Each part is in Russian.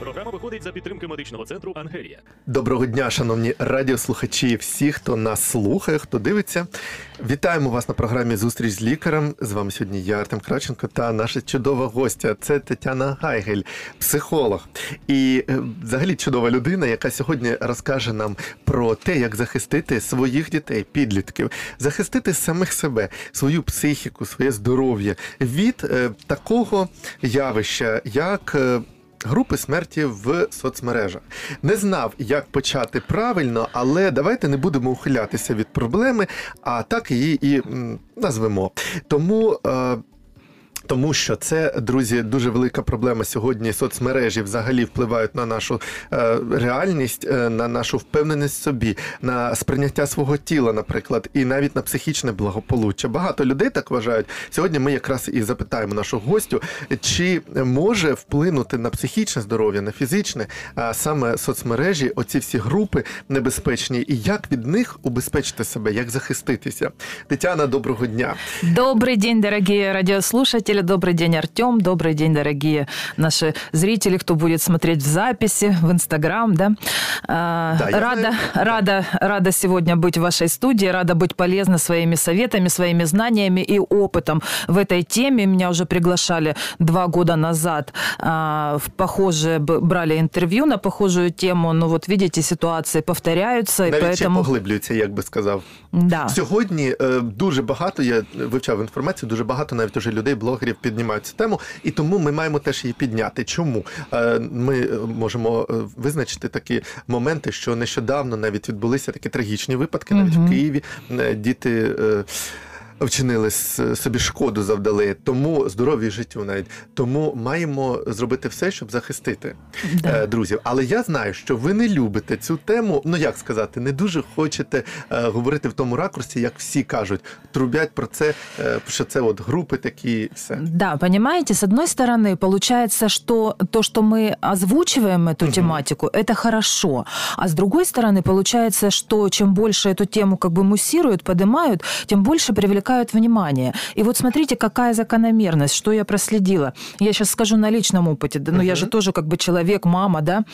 Програма виходить за підтримки медичного центру Ангелія. Доброго дня, шановні радіослухачі, всі, хто нас слухає, хто дивиться. Вітаємо вас на програмі Зустріч з лікарем. З вами сьогодні я, Артем Краченко, та наша чудова гостя. Це Тетяна Гайгель, психолог. І е, взагалі чудова людина, яка сьогодні розкаже нам про те, як захистити своїх дітей, підлітків, захистити самих себе, свою психіку, своє здоров'я від е, такого явища, як. Групи смерті в соцмережах не знав, як почати правильно, але давайте не будемо ухилятися від проблеми, а так її і назвемо. Тому. Е, тому що це, друзі, дуже велика проблема сьогодні. Соцмережі взагалі впливають на нашу е, реальність, е, на нашу впевненість в собі, на сприйняття свого тіла, наприклад, і навіть на психічне благополуччя. Багато людей так вважають. Сьогодні ми якраз і запитаємо нашу гостю, чи може вплинути на психічне здоров'я, на фізичне, а саме соцмережі, оці всі групи небезпечні, і як від них убезпечити себе, як захиститися. Тетяна, доброго дня. Добрый день, дорогие радиослушатели, добрый день, Артем, добрый день, дорогие наши зрители, кто будет смотреть в записи, в Инстаграм, да. А, Да, я рада, знаю. рада, рада сегодня быть в вашей студии, рада быть полезна своими советами, своими знаниями и опытом в этой теме. Меня уже приглашали два года назад а, в похожее, б- брали интервью на похожую тему, но вот видите, ситуации повторяются, и Навіть ще поэтому... поглиблюється, як би сказав. Да. Сьогодні е, дуже багато, я вивчав інформацію, дуже багато навіть уже людей, блогерів піднімають цю тему, і тому ми маємо теж її підняти. Чому? Е, Ми е, можемо е, визначити такі моменти, що нещодавно навіть відбулися такі трагічні випадки, навіть в Києві діти е, Вчинили с- собі шкоду, завдали тому здоров'ю і життю навіть тому маємо зробити все, щоб захистити Да. е, друзів. Але я знаю, що ви не любите цю тему. Ну як сказати, не дуже хочете е, говорити в тому ракурсі, як всі кажуть, трубять про це, е, що це от групи такі, і все. Да, понимаете, с одной стороны, получается, что то, что мы озвучиваем эту Мгм. тематику, это хорошо. А с другой стороны, получается, что чем больше эту тему как бы муссируют, поднимают, тем больше привлекают внимание. И вот смотрите, какая закономерность, что я проследила. Я сейчас скажу на личном опыте, да, но я Мгм. же тоже как бы человек, мама, да.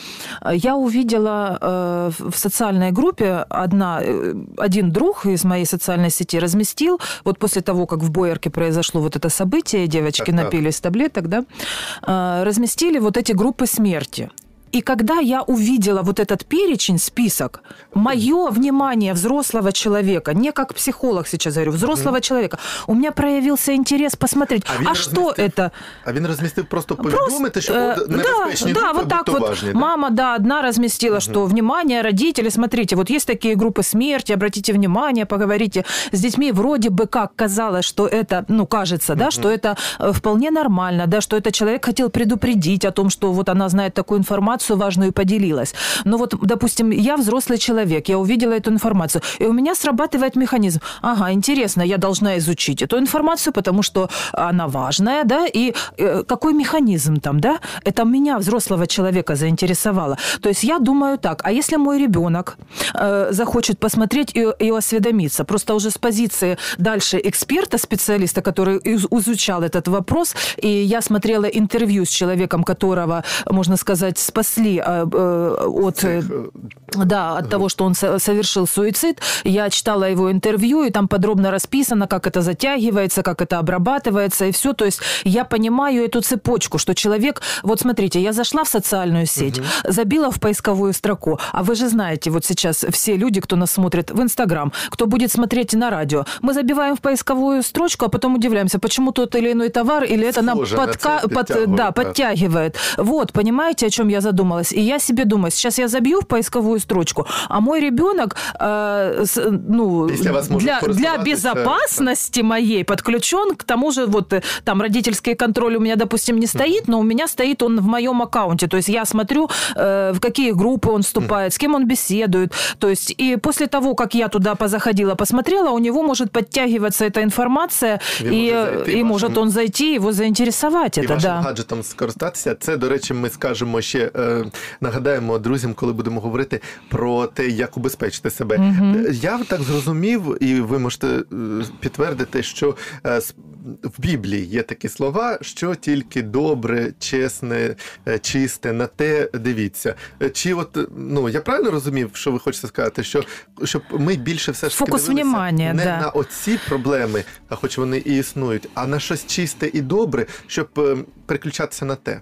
Я увидела э, в социальной группе одна, э, один друг из моей социальной сети разместил, вот после того, как в Боярке произошло вот это событие, девочки Так, так. напились таблеток, да, э, разместили вот эти группы смерти. И когда я увидела вот этот перечень, список, мое внимание взрослого человека, не как психолог сейчас говорю, взрослого человека, у меня проявился интерес посмотреть, а, він что розмістив- это? А він розмістив просто повідомити, що э, от небезпечні да, да, групи, вот так будьте вот. уважні. да? Мама, да, одна разместила, что внимание, родители, смотрите, вот есть такие группы смерти, обратите внимание, поговорите с детьми. Вроде бы как казалось, что это, ну, кажется, да, что это э, вполне нормально, да, что это человек хотел предупредить о том, что вот она знает такую информацию важную и поделилась. Но вот, допустим, я взрослый человек, я увидела эту информацию, и у меня срабатывает механизм. Ага, интересно, я должна изучить эту информацию, потому что она важная, да, и э, какой механизм там, да, это меня, взрослого человека, заинтересовало. То есть я думаю так, а если мой ребенок э, захочет посмотреть и, и осведомиться, просто уже с позиции дальше эксперта, специалиста, который из- изучал этот вопрос, и я смотрела интервью с человеком, которого, можно сказать, спасли э, э, от... э, да, от того, что он со- совершил суицид. Я читала его интервью, и там подробно расписано, как это затягивается, как это обрабатывается, и все. То есть я понимаю эту цепочку, что человек... Вот смотрите, я зашла в социальную сеть, забила в поисковую строку, а вы же знаете, вот сейчас все люди, кто нас смотрит в Инстаграм, кто будет смотреть на радио, мы забиваем в поисковую строчку, а потом удивляемся, почему тот или иной товар, или это нам подка- под- да, подтягивает. Вот, понимаете, о чем я задумалась? И я себе думаю, сейчас я забью в поисковую строчку, а мой ребенок, э, с- ну, Если вас может для, для користуватися, безопасности моей подключен, к тому же вот э, там родительский контроль у меня, допустим, не стоит, но у меня стоит он в моем аккаунте. То есть я смотрю, э, в какие группы он вступает, с кем он беседует. То есть и после того, как я туда позаходила, посмотрела, у него может подтягиваться эта информация, Він и, може зайти и вашим- может он зайти, его заинтересовать І это, вашим да. гаджетом скористатися. Це, до речі, ми скажемо ще е, нагадаємо друзям, коли будемо говорити про те, як убезпечити себе. Е, Я так зрозумів, і ви можете е, підтвердити, що е, в Біблії є такі слова, що тільки добре, чесне, е, чисте, на те дивіться. Е, Чи от ну я правильно розумів, що ви хочете сказати, що щоб ми більше все ж Фокус внимання, не да. на оці проблеми, а хоч вони і існують, а на щось чисте і добре, щоб е, переключатися на те.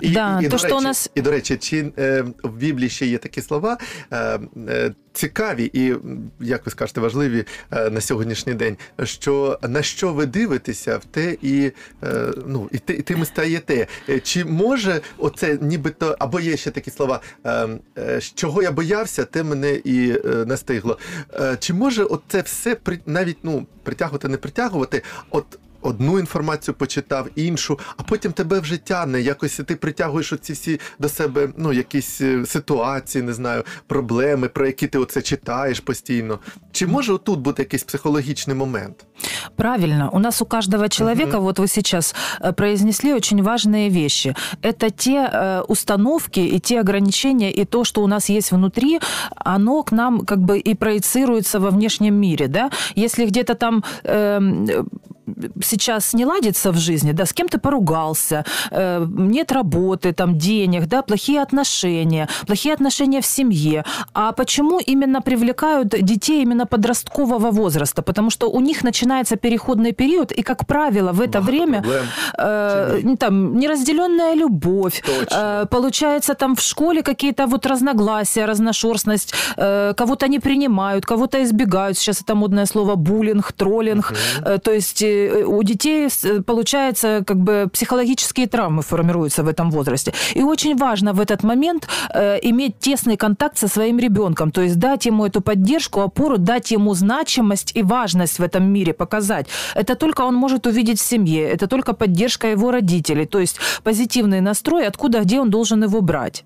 І, да, і, і, то, до речі, у нас... і до речі, чи е, в Біблії ще є такі слова е, е, цікаві і, як ви скажете, важливі е, на сьогоднішній день, що на що ви дивитеся, в те і, е, ну, і, те, і тим стаєте. Е, Чи може оце нібито, або є ще такі слова, е, е, чого я боявся, те мене і е, настигло. Е, чи може оце все при, навіть ну, притягувати, не притягувати? От одну інформацію почитав, іншу, а потім тебе вже тягне. Якось ти притягуєш оці всі до себе ну, якісь е, ситуації, не знаю, проблеми, про які ти оце читаєш постійно. Чи може отут бути якийсь психологічний момент? Правильно. У нас у каждого человека, вот вы сейчас э, произнесли очень важные вещи. Это те э, установки и те ограничения, и то, что у нас есть внутри, оно к нам как бы и проецируется во внешнем мире, да? Если где-то там эм, э, сейчас не ладится в жизни, да, с кем ты поругался, э, нет работы, там, денег, да, плохие отношения, плохие отношения в семье. А почему именно привлекают детей именно подросткового возраста? Потому что у них начинается переходный период, и, как правило, в это Багато время э, там неразделенная любовь, Точно. э, получается там в школе какие-то вот разногласия, разношерстность, э, кого-то не принимают, кого-то избегают. Сейчас это модное слово буллинг, троллинг. Э, То есть э, у детей с- получается как бы психологические травмы формируются в этом возрасте. И очень важно в этот момент э, иметь тесный контакт со своим ребенком, то есть дать ему эту поддержку, опору, дать ему значимость и важность в этом мире показать. Это только он может увидеть в семье, это только поддержка его родителей, то есть позитивный настрой, откуда, где он должен его брать.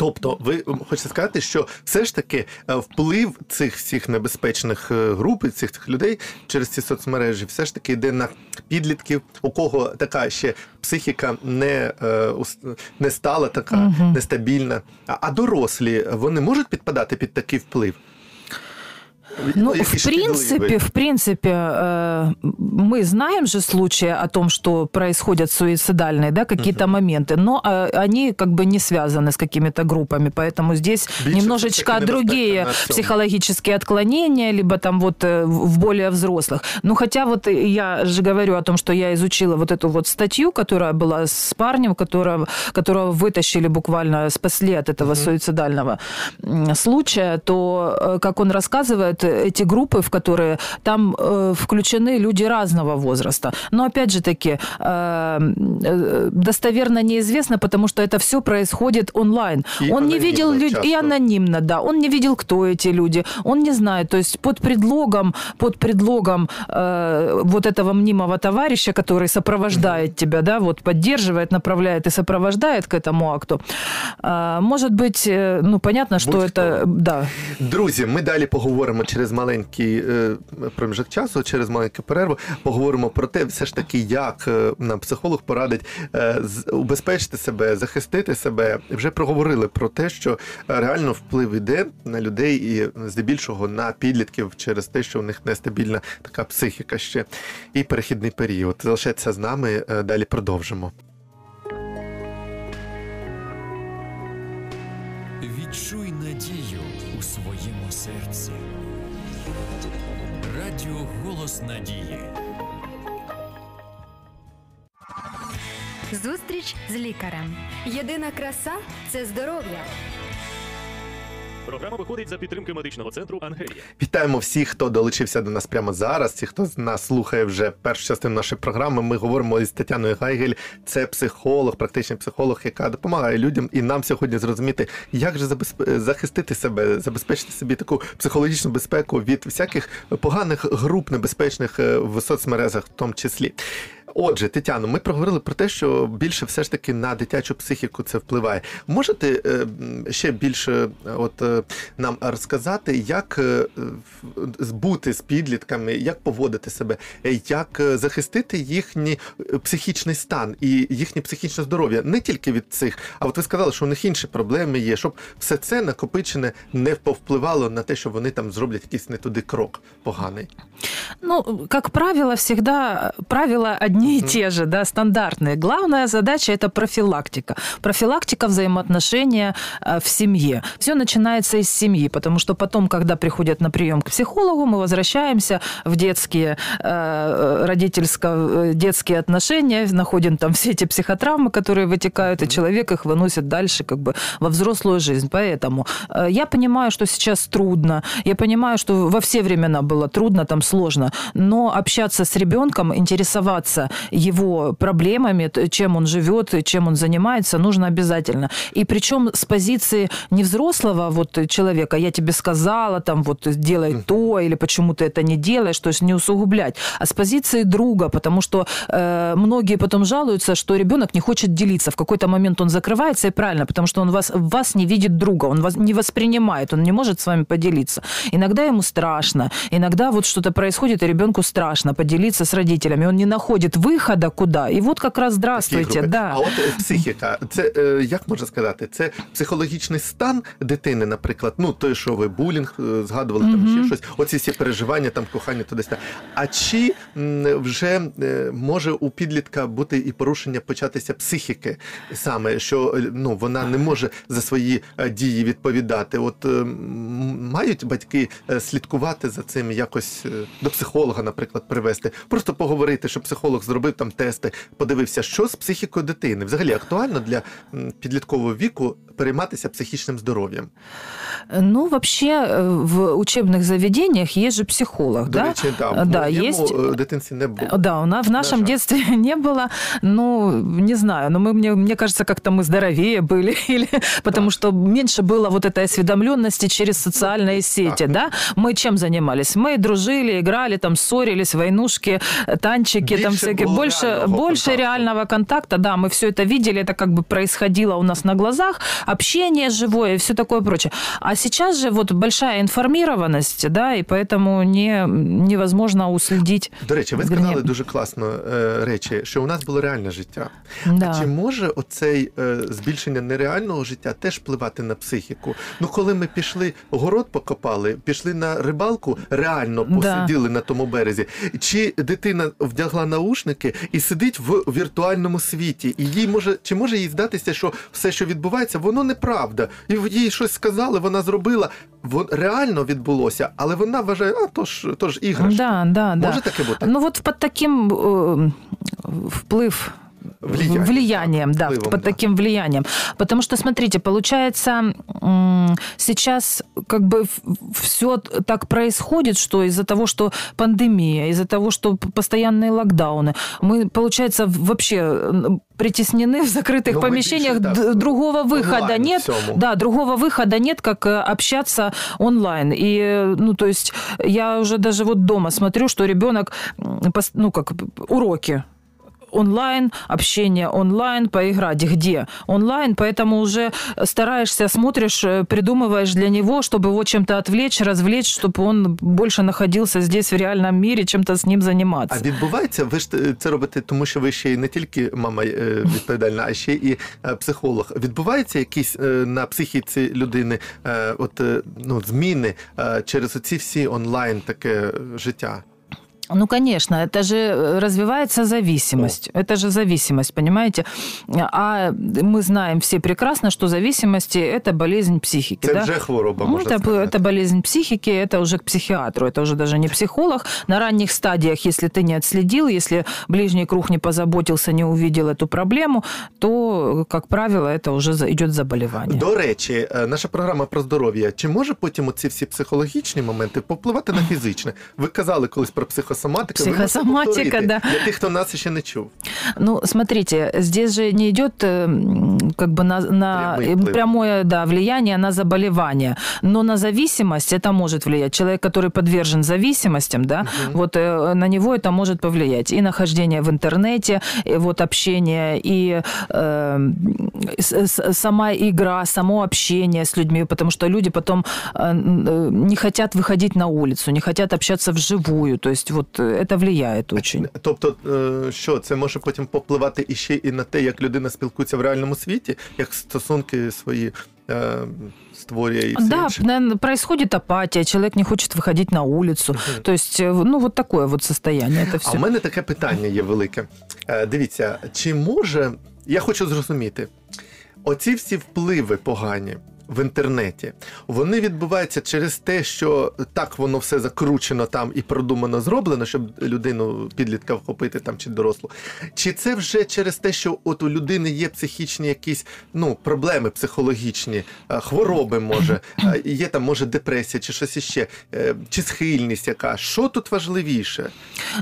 Тобто, ви хочете сказати, що все ж таки е, вплив цих всіх небезпечних е, груп цих, цих людей через ці соцмережі, все ж таки йде на підлітків, у кого така ще психіка не, е, не стала, така нестабільна. А, а дорослі вони можуть підпадати під такий вплив? Ну, в принципе, в принципе, э, мы знаем же случаи о том, что происходят суицидальные, да, какие-то моменты, но э, они как бы не связаны с какими-то группами, поэтому здесь Більше немножечко другие психологические отклонения, либо там вот э, в более взрослых. Ну, хотя вот я же говорю о том, что я изучила вот эту вот статью, которая была с парнем, которого, которого вытащили буквально, спасли от этого суицидального м, случая, то, как он рассказывает, эти группы, в которые там э, включены люди разного возраста. Но, опять же таки, э, э, достоверно неизвестно, потому что это все происходит онлайн. И он не видел людей, и анонимно, да. Он не видел, кто эти люди. Он не знает. То есть под предлогом, под предлогом э, вот этого мнимого товарища, который сопровождает тебя, да, вот поддерживает, направляет и сопровождает к этому акту, э, может быть, э, ну, понятно, что Будь-кто. это, да, Друзі, ми далі поговоримо через маленький е, проміжок часу, через маленьку перерву. Поговоримо про те, все ж таки, як е, нам психолог порадить е, убезпечити себе, захистити себе. Вже проговорили про те, що реально вплив іде на людей і здебільшого на підлітків через те, що у них нестабільна така психіка ще і перехідний період. Залишайтеся з нами, далі продовжимо. Зустріч з лікарем. Єдина краса це здоров'я. Програма виходить за підтримки медичного центру Ангелія. Вітаємо всіх, хто долучився до нас прямо зараз. Ті, хто з нас слухає вже першу частину нашої програми. Ми говоримо із Тетяною Гайгель. Це психолог, практичний психолог, яка допомагає людям і нам сьогодні зрозуміти, як же захистити себе, забезпечити собі таку психологічну безпеку від всяких поганих груп небезпечних е, в соцмережах, в тому числі. Отже, Тетяно, ми проговорили про те, що більше все ж таки на дитячу психіку це впливає. Можете е, ще більше е, от, е, нам розказати, як е, в- бути з підлітками, як поводити себе, як захистити їхній психічний стан і їхнє психічне здоров'я не тільки від цих, а от ви сказали, що у них інші проблеми є, щоб все це накопичене не повпливало на те, що вони там зроблять якийсь не туди крок поганий. Ну, как правило, всегда правила одни и те же, да, стандартные. Главная задача – это профилактика. Профилактика взаимоотношения э, в семье. Все начинается из семьи, потому что потом, когда приходят на прием к психологу, мы возвращаемся в детские, э, родительско детские отношения, находим там все эти психотравмы, которые вытекают, и человек их выносит дальше как бы во взрослую жизнь. Поэтому э, я понимаю, что сейчас трудно, я понимаю, что во все времена было трудно, там сложно, но общаться с ребенком, интересоваться его проблемами, чем он живет, чем он занимается, нужно обязательно. И причем с позиции не взрослого вот человека, я тебе сказала, там вот делай то, или почему ты это не делаешь, то есть не усугублять, а с позиции друга, потому что э, многие потом жалуются, что ребенок не хочет делиться. В какой-то момент он закрывается, и правильно, потому что он вас, вас не видит друга, он вас не воспринимает, он не может с вами поделиться. Иногда ему страшно, иногда вот что-то происходит, и ребенку страшно поделиться с родителями, он не находит выхода куда. И вот как раз здравствуйте, да. А от е, психіка, це е, як можна сказати, це психологічний стан дитини, наприклад, ну той, що ви булінг е, згадували, там ще щось, оці всі переживання, там кохання туди сюди. А чи вже е, може у підлітка бути і порушення початися психіки саме, що ну вона не може за свої дії відповідати? От мають батьки слідкувати за цим, якось до психолога, наприклад, привести, просто поговорити, щоб психолог зробив там тести, подивився, що з психікою дитини. Взагалі актуально для м, підліткового віку перейматися психічним здоров'ям. Ну, вообще э, в учебных заведениях есть же психолог, До да? речі, да, Да, в моєму есть. е, дитинстві не було. Да, у нас в нашем жаль. детстве не было, ну, не знаю, но мы, мне, мне кажется, как-то мы здоровее были, или, потому что меньше было вот этой осведомленности через социальные сети, так. да? Мы чем занимались? Мы дружили, играли, там, ссорились, войнушки, э, танчики, там Больше всякие, было больше, реального больше контакта. реального контакта, да, мы все это видели, это как бы происходило у нас на глазах, общение живое и все такое прочее. А сейчас же вот большая информированность, да, и поэтому не, невозможно уследить. До речі, ви Вірні. сказали дуже класно е, речі, що у нас було реальне життя. Да. А чи може оцей е, збільшення нереального життя теж впливати на психіку? Ну, коли ми пішли город покопали, пішли на рибалку, реально Да. посиділи на тому березі. Чи дитина вдягла наушники і сидить в віртуальному світі? І їй може чи може їй здатися, що все, що відбувається, воно неправда, і їй щось сказали, вона зробила. Вон реально відбулося, але вона вважає, а то ж то ж іграш. Да, да, да. Може таке бути? Ну от під таким э, вплыв Влияние, влиянием, да, впливом, под да. таким влиянием. Потому что, смотрите, получается, сейчас как бы все так происходит, что из-за того, что пандемия, из-за того, что постоянные локдауны, мы, получается, вообще притеснены в закрытых Ну, мы помещениях, больше, да, другого выхода нет. всему. Да, другого выхода нет, как э, общаться онлайн. И, э, ну, то есть я уже даже вот дома смотрю, что ребенок, ну, как уроки онлайн, общение онлайн, поиграть где? Онлайн, поэтому уже стараешься, смотришь, э, придумываешь для него, чтобы его чем-то отвлечь, развлечь, чтобы он больше находился здесь в реальном мире, чем-то с ним заниматься. А відбувається, ви ж е, це робите, тому що ви ще й не тільки мама е, відповідальна, а ще і е, психолог. Відбуваються якісь е, на психіці людини е, от, е, ну, зміни е, через оці всі онлайн таке е, життя? Ну, конечно, это же э, развивается зависимость. Это же зависимость, понимаете? А мы знаем все прекрасно, что зависимости – это болезнь психики. Це да? вже хвороба, Ну, можна это, сказати. это болезнь психики, это уже к психиатру, это уже даже не психолог. На ранних стадиях, если ты не отследил, если ближний круг не позаботился, не увидел эту проблему, то, как правило, это уже за- идет заболевание. До речі, е, наша програма про здоров'я. Чи може потім оці всі психологічні моменти попливати на фізичне? Ви казали колись про психосоматику. Психосоматика, повторити да. Для тих, хто нас ще не чув. Ну, смотрите, здесь же не идет э, как бы на, на э, прямое да, влияние на заболевание, но на зависимость это может влиять. Человек, который подвержен зависимостям, да, вот э, на него это может повлиять. И нахождение в интернете, и вот общение, и э, сама игра, само общение с людьми, потому что люди потом не хотят выходить на улицу, не хотят общаться вживую. То есть вот э, это влияет очень. Тобто, е, що це може потім попливати іще і на те, як людина спілкується в реальному світі, як стосунки свої е, створює і все Да, інше? наверно, происходит апатия, человек не хочет выходить на улицу. То есть, э, ну, вот такое вот состояние. Это А все. в мене таке питання є велике. Е, Дивіться, чи може, я хочу зрозуміти, оці всі впливи погані в інтернеті, вони відбуваються через те, що так воно все закручено там і продумано зроблено, щоб людину підлітка вхопити там чи дорослу. Чи це вже через те, що от у людини є психічні якісь ну, проблеми психологічні, е, хвороби може, е, є там може депресія чи щось іще, е, чи схильність яка? Що тут важливіше?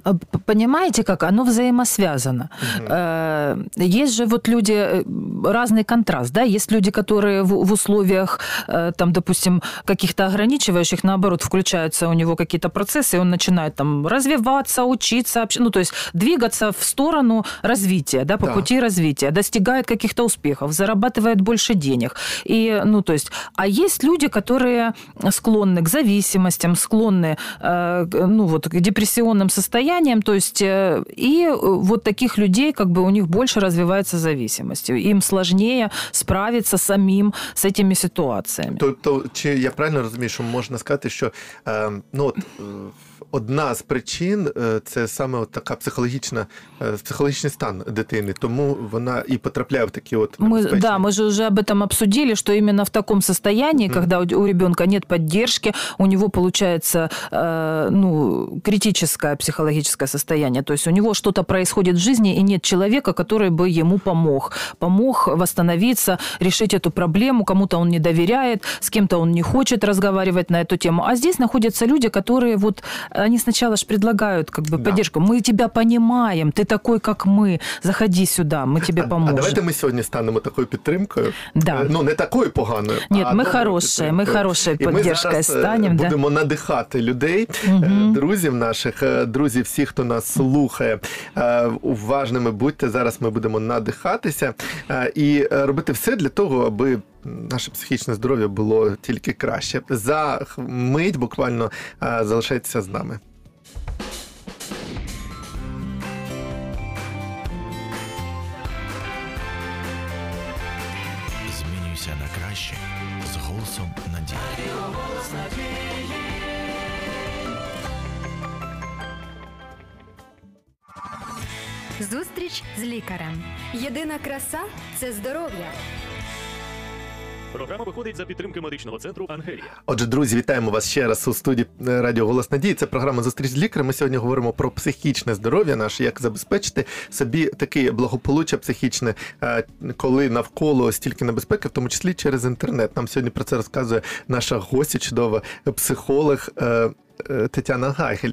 А, п- Понимаете, как оно взаимосвязано? Э, Есть же вот люди, э, разный контраст, да, есть люди, которые в, в условиях, э, там, допустим, каких-то ограничивающих, наоборот, включаются у него какие-то процессы, и он начинает там развиваться, учиться, общ- ну, то есть двигаться в сторону развития, да, по Да. пути развития, достигает каких-то успехов, зарабатывает больше денег. И, ну, то есть, а есть люди, которые склонны к зависимостям, склонны, э, ну, вот, к депрессионным состояниям, то есть, э, и вот таких людей, как бы, у них больше развивается зависимость. Им сложнее справиться самим с этими ситуациями. Тобто, чи я правильно розумію, що можна сказати, що е, ну, от, одна з причин е, це саме от така психологічна, е, психологічний стан дитини, тому вона і потрапляє в такі от Мы, небезпечні- да, мы же уже об этом обсудили, что именно в таком состоянии, когда у, у ребенка нет поддержки, у него получается э, ну, критическое психологическое состояние. То есть у него что-то происходит в жизни, и нет человека, который бы ему помог. Помог восстановиться, решить эту проблему. Кому-то он не доверяет, с кем-то он не хочет разговаривать на эту тему. А здесь находятся люди, которые вот, они сначала же предлагают как бы Да. поддержку. Мы тебя понимаем, ты такой, как мы. Заходи сюда, мы тебе А поможем. давайте ми сьогодні станемо такою підтримкою. Да. Е, Ну, не такою поганою. Ні, а ми доброю хороші, ми підтримкою. хорошою І ми підтримкою зараз, е, станем, да. Будемо надихати людей, е, друзів наших, е, друзів, всіх, хто нас слухає. Е, Уважними будьте. Зараз ми будемо надихатися е, і е, робити все для того, аби. Наше психічне здоров'я було тільки краще. За мить буквально е, залишайтеся з нами. Змінюйся на краще з голосом надії. Зустріч з лікарем. Єдина краса це здоров'я. Програма виходить за підтримки медичного центру Ангелія. Отже, друзі, вітаємо вас ще раз у студії е, Радіо Голос Надії. Це програма Зустріч з лікарем. Ми сьогодні говоримо про психічне здоров'я наше, як забезпечити собі таке благополуччя психічне, е, коли навколо стільки небезпеки, в тому числі через інтернет. Нам сьогодні про це розказує наша гостя, чудова психолог е, Тетяна Гайгель.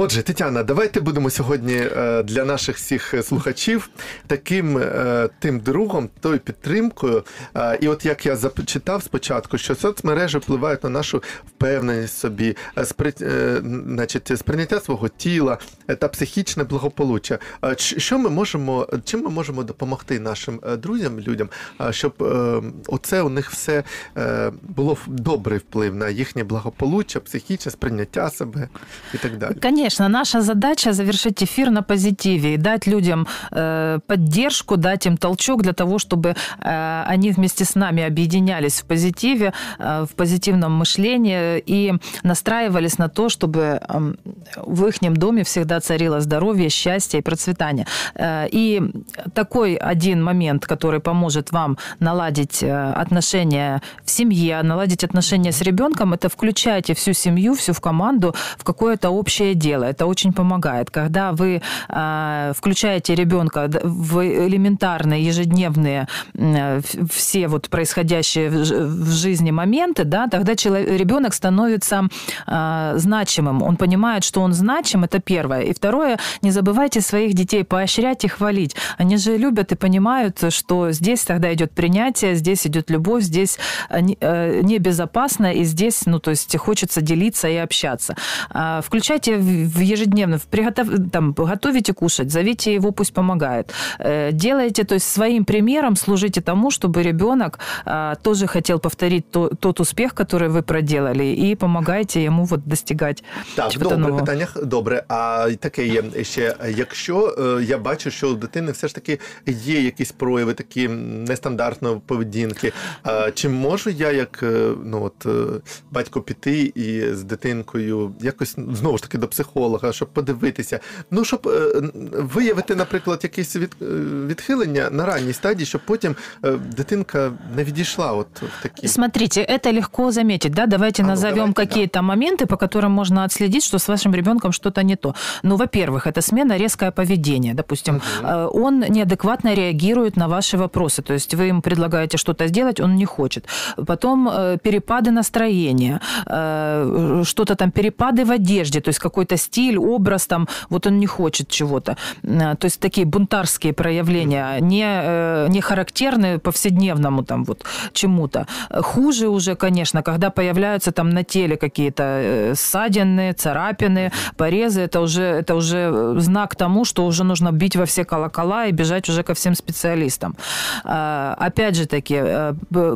Отже, Тетяна, давайте будемо сьогодні е, для наших всіх слухачів таким е, тим другом, тою підтримкою. Е, І от як я зачитав спочатку, що соцмережі впливають на нашу впевненість собі, е, спри- е, значить, сприйняття свого тіла е, та психічне благополуччя. Е, Що ми можемо, чим ми можемо допомогти нашим е, друзям, людям, е, щоб е, оце у них все е, було добрий вплив на їхнє благополуччя, психічне сприйняття себе і так далі. Конечно, наша задача завершить эфир на позитиве и дать людям э, поддержку, дать им толчок для того, чтобы э, они вместе с нами объединялись в позитиве, э, в позитивном мышлении и настраивались на то, чтобы эм, в их доме всегда царило здоровье, счастье и процветание. Э, И такой один момент, который поможет вам наладить э, отношения в семье, наладить отношения с ребенком, это включайте всю семью, всю в команду в какое-то общее дело. Дело, это очень помогает. Когда вы э, включаете ребенка в элементарные ежедневные э, все вот происходящие в жизни моменты, да, тогда человек, ребенок становится э, значимым. Он понимает, что он значим, это первое. И второе, не забывайте своих детей поощрять и хвалить. Они же любят и понимают, что здесь тогда идет принятие, здесь идет любовь, здесь э, небезопасно, и здесь, ну, то есть хочется делиться и общаться. А, включайте в ежедневно, приготов, там, готовите кушать, зовите его, пусть помогает. Э, делайте, то есть своим примером служите тому, чтобы ребенок а, тоже хотел повторить то, тот успех, который вы проделали, и помогайте йому вот достигать. Так, добре, нового. питання добре. А таке є ще, якщо е, я бачу, що у дитини все ж таки є якісь прояви такі нестандартної поведінки, чи можу я, як е, ну от е, батько, піти і з дитинкою якось знову ж таки до психолога, щоб подивитися, ну щоб виявити, наприклад, якесь від, відхилення на ранній стадії, щоб потім дитинка не відійшла от в такі. Смотрите, это легко заметить, да? Давайте а, назовем ну, какие-то да. моменты, по которым можно отследить, что с вашим ребенком что-то не то. Ну, во-первых, это смена резкое поведение. Допустим, угу. он неадекватно реагирует на ваши вопросы. То есть вы ему предлагаете что-то сделать, он не хочет. Потом э, перепады настроения, э, что-то там, перепады в одежде, то есть какой-то стиль, образ там, вот он не хочет чего-то. То есть такие бунтарские проявления, не, не характерные повседневному там вот чему-то. Хуже уже, конечно, когда появляются там на теле какие-то ссадины, царапины, порезы, это уже, это уже знак тому, что уже нужно бить во все колокола и бежать уже ко всем специалистам. Опять же таки,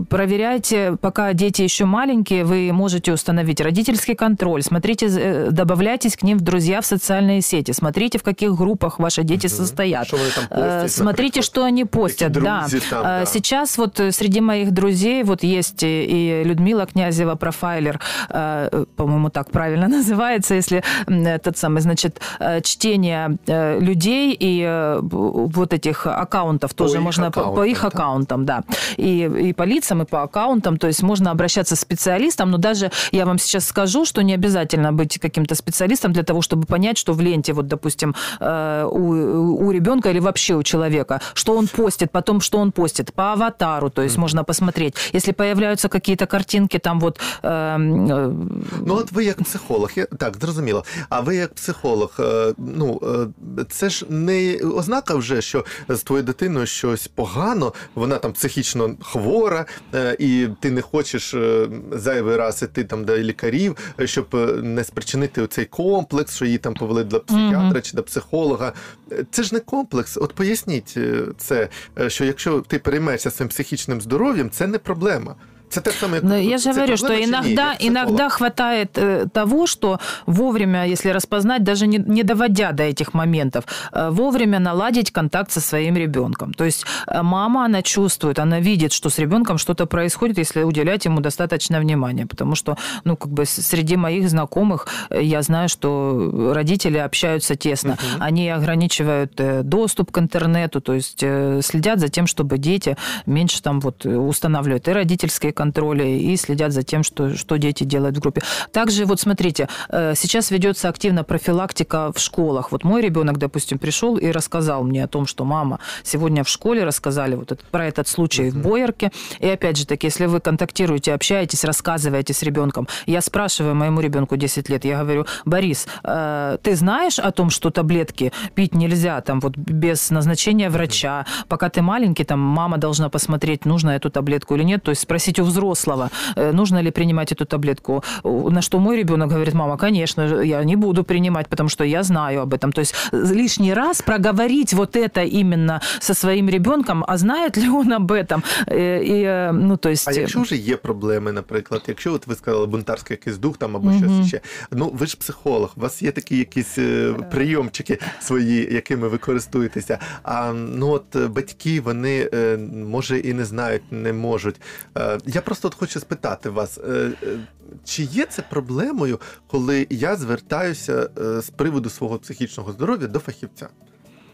проверяйте, пока дети еще маленькие, вы можете установить родительский контроль, смотрите, э, добавляйтесь к ним в друзья в социальные сети, смотрите, в каких группах ваши дети угу. состоят. Что там постят, смотрите, что они постят, да. Там, да. Сейчас вот среди моих друзей вот есть и Людмила Князева, профайлер, по-моему, так правильно называется, если этот самый, значит, чтение людей и вот этих аккаунтов тоже по можно по, по их аккаунтам, да, и, и по лицам, и по аккаунтам, то есть можно обращаться к специалистам, но даже я вам сейчас скажу, что не обязательно быть каким-то специалистом для того, чтобы понять, что в ленте, вот, допустим, э, у, у ребенка или вообще у человека, что он постит, потом, что он постит по аватару, то есть mm-hmm. можно посмотреть. Если появляются какие-то картинки, там вот... Э, э, ну, от ви як психолог, я, так, зрозуміло, а ви як психолог, е, ну, е, це ж не ознака вже, що з твоєю дитиною щось погано, вона там психічно хвора, е, і ти не хочеш зайвий раз іти там до лікарів, щоб не спричинити цей комплекс, що її там повели до психіатра mm-hmm. чи до психолога. Це ж не комплекс. От поясніть це, що якщо ти переймаєшся своїм психічним здоров'ям, це не проблема. Это так само, Но я же говорю, что иногда, иногда хватает э, того, что вовремя, если распознать, даже не, не доводя до этих моментов, э, вовремя наладить контакт со своим ребенком. То есть э, мама, она чувствует, она видит, что с ребенком что-то происходит, если уделять ему достаточно внимания. Потому что, ну, как бы среди моих знакомых я знаю, что родители общаются тесно. Угу. Они ограничивают доступ к интернету, то есть следят за тем, чтобы дети меньше там вот устанавливают и родительские контроля и следят за тем, что, что дети делают в группе. Также вот смотрите, э, сейчас ведется активно профилактика в школах. Вот мой ребенок, допустим, пришел и рассказал мне о том, что мама сегодня в школе рассказали вот это, про этот случай uh-huh. в Боярке. И опять же таки, если вы контактируете, общаетесь, рассказываете с ребенком, я спрашиваю моему ребенку 10 лет, я говорю, Борис, э, ты знаешь о том, что таблетки пить нельзя там вот без назначения врача, пока ты маленький, там мама должна посмотреть, нужно эту таблетку или нет, то есть спросить у взрослого, э, нужно ли принимать эту таблетку. На что мой ребенок говорит, мама, конечно, я не буду принимать, потому что я знаю об этом. То есть лишний раз проговорить вот это именно со своим ребенком, а знает ли он об этом? Э, и, э, ну, то есть... А якщо вже є проблеми, наприклад, якщо от ви сказали бунтарський якийсь дух там або mm-hmm. щось ще, ну ви ж психолог, у вас є такі якісь прийомчики свої, якими ви користуєтеся. А ну от батьки, вони може і не знають, не можуть. Я просто от хочу спитати вас, е, е, чи є це проблемою, коли я звертаюся е, з приводу свого психічного здоров'я до фахівця,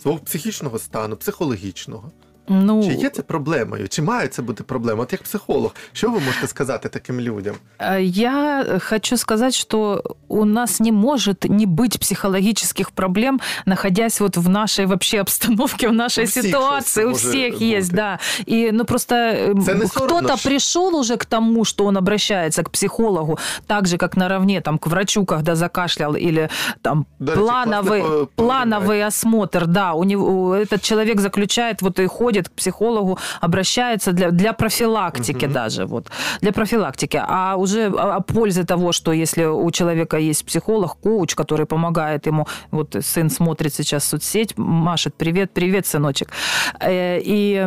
свого психічного стану, психологічного? Ну, Чи є це проблемою? Чи має це бути проблемою? От як психолог, що ви можете сказати таким людям? Я хочу сказать, что у нас не может не быть психологических проблем, находясь вот в нашей вообще обстановке, в нашей У всех ситуации. У всех может есть, да. И ну просто кто-то пришел уже к тому, что он обращается к психологу, так же как наравне там к врачу, когда закашлял или там Да, эти плановый плановый осмотр, да, у него этот человек заключает вот и ходит к психологу, обращается для для профилактики даже вот. Для профилактики. А уже о о пользе того, что если у человека есть психолог, коуч, который помогает ему, вот сын смотрит сейчас соцсеть, машет, привет, привет, сыночек, Э, и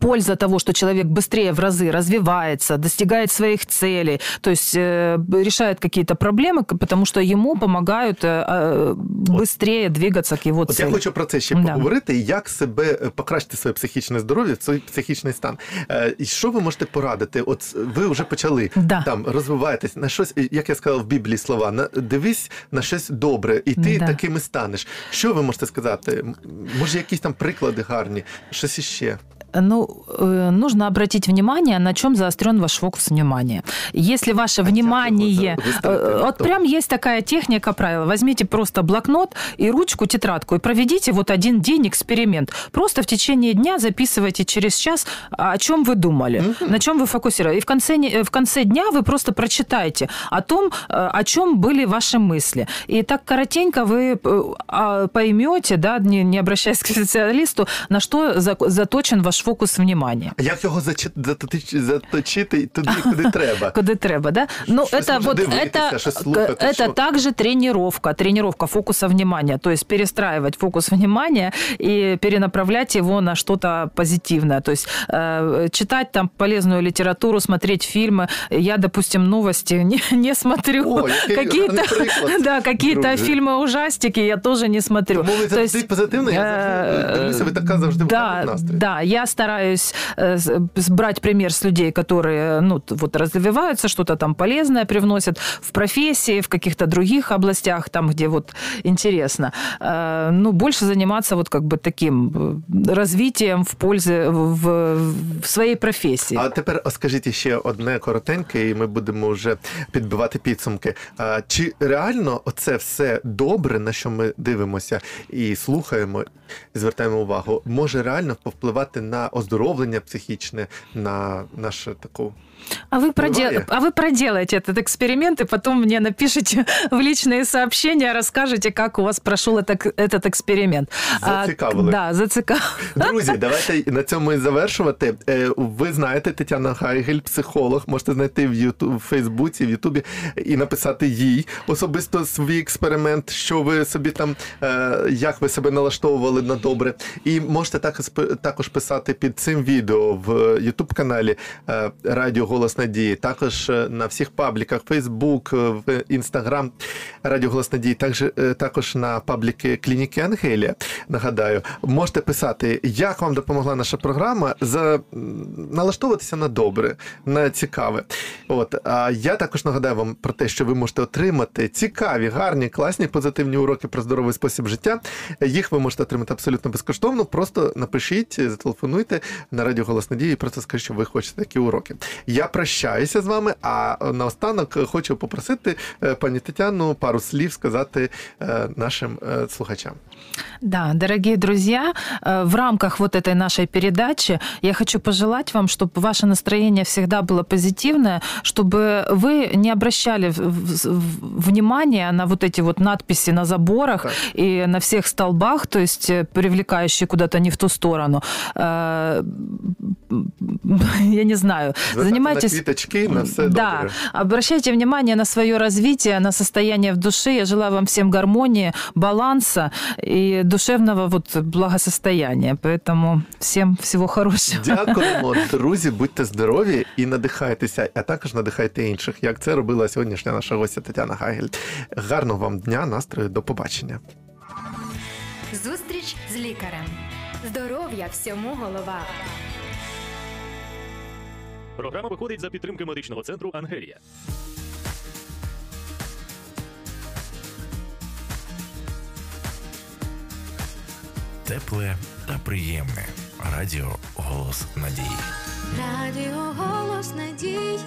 польза того, что человек быстрее в разы развивается, достигает своих целей, то есть э, решает какие-то проблемы, к- потому что ему помогают э, э, быстрее двигаться к его От я цели. хочу про це ще Да. поговорити, як себе е, покращити своє психічне здоров'я, свій психічний стан. Е, І що ви можете порадити? От ви вже почали Да. там розвиваєтесь на щось, і, як я сказав в Біблії слова, на дивись на щось добре, і ти Да. таким і станеш. Що ви можете сказати? М, Може, якісь там приклади гарні, щось іще? Ну, э, нужно обратить внимание, на чем заострен ваш фокус внимания. Если ваше внимание... за- выставить э, на Вот что? прям есть такая техника, правило. Возьмите просто блокнот и ручку, тетрадку, и проведите вот один день эксперимент. Просто в течение дня записывайте через час, о чем вы думали, на чем вы фокусировали. И в конце, в конце дня вы просто прочитайте о том, э, о чем были ваши мысли. И так коротенько вы э, а, поймете, да, не, не обращаясь к специалисту, на что за- заточен ваш фокус внимания. Як його заточити, туди, куди треба? Куда треба, да? Ну, это вот это, это также тренировка, тренировка фокуса внимания, то есть перестраивать фокус внимания и перенаправлять его на что-то позитивное, то есть э, читать там полезную литературу, смотреть фильмы. Я, допустим, новости не, не смотрю. Какие-то, да, какие-то фильмы ужастики я тоже не смотрю. Тому ви То завжди есть, позитивний, я завжди э, дивлюся, ви така завжди да, да, я стараюсь э, с- с- брать пример с людей, которые, ну, т- вот развиваются, что-то там полезное привносят в профессии, в каких-то других областях, там, где вот интересно. Э, Ну, больше заниматься вот как бы таким э, развитием в пользу в, в своей профессии. А тепер скажіть ще одне коротеньке, і ми будемо вже підбивати підсумки. А, чи реально оце все добре, на що ми дивимося і слухаємо, і звертаємо увагу, може реально повпливати на оздоровлення психічне, на нашу таку А вы, продел... Бывает. а вы проделаете этот эксперимент и потом мне напишите в личные сообщения, расскажете, как у вас прошел это, этот эксперимент. А, Зацікавили. да, зацікавили. Друзі, давайте на цьому і завершувати. Е, Ви знаєте Тетяна Гайгель, психолог. Можете знайти в Ютуб, в Фейсбуці, в Ютубі і написати їй особисто свій експеримент, що ви собі там, е, як ви себе налаштовували на добре. І можете також також писати під цим відео в Ютуб каналі е, Радіо Голос Надії, також е, на всіх пабліках Фейсбук, Інстаграм Радіо Голос Надії, також, е, також на пабліки клініки Ангелія. Нагадаю, можете писати, як вам допомогла наша програма за налаштовуватися на добре, на цікаве. От а я також нагадаю вам про те, що ви можете отримати цікаві, гарні, класні, позитивні уроки про здоровий спосіб життя. Їх ви можете отримати абсолютно безкоштовно. Просто напишіть, зателефонуйте на радіо Голос Надії і просто скажіть, що ви хочете такі уроки. Я прощаюся з вами. А наостанок хочу попросити пані Тетяну пару слів сказати нашим слухачам. Да, дорогие друзья, э, в рамках вот этой нашей передачи я хочу пожелать вам, чтобы ваше настроение всегда было позитивное, чтобы вы не обращали внимания на вот эти вот надписи на заборах Так. и на всех столбах, то есть э, привлекающие куда-то не в ту сторону. Э, Я не знаю. Занимайтесь... на на все да, обращайте внимание на свое развитие, на состояние в душе. Я желаю вам всем гармонии, баланса и душевного вот благосостояния. Поэтому всем всего хорошего. Дякуємо, друзі, будьте здорові і надихайтеся, а також надихайте інших, як це робила сьогоднішня наша гостя Тетяна Гагель. Гарного вам дня, настрою, до побачення. Зустріч з лікарем. Здоров'я всьому голова. Програма виходить за підтримки медичного центру Ангелія. Тепле та приємне. Радіо Голос Надії. Радіо Голос Надії.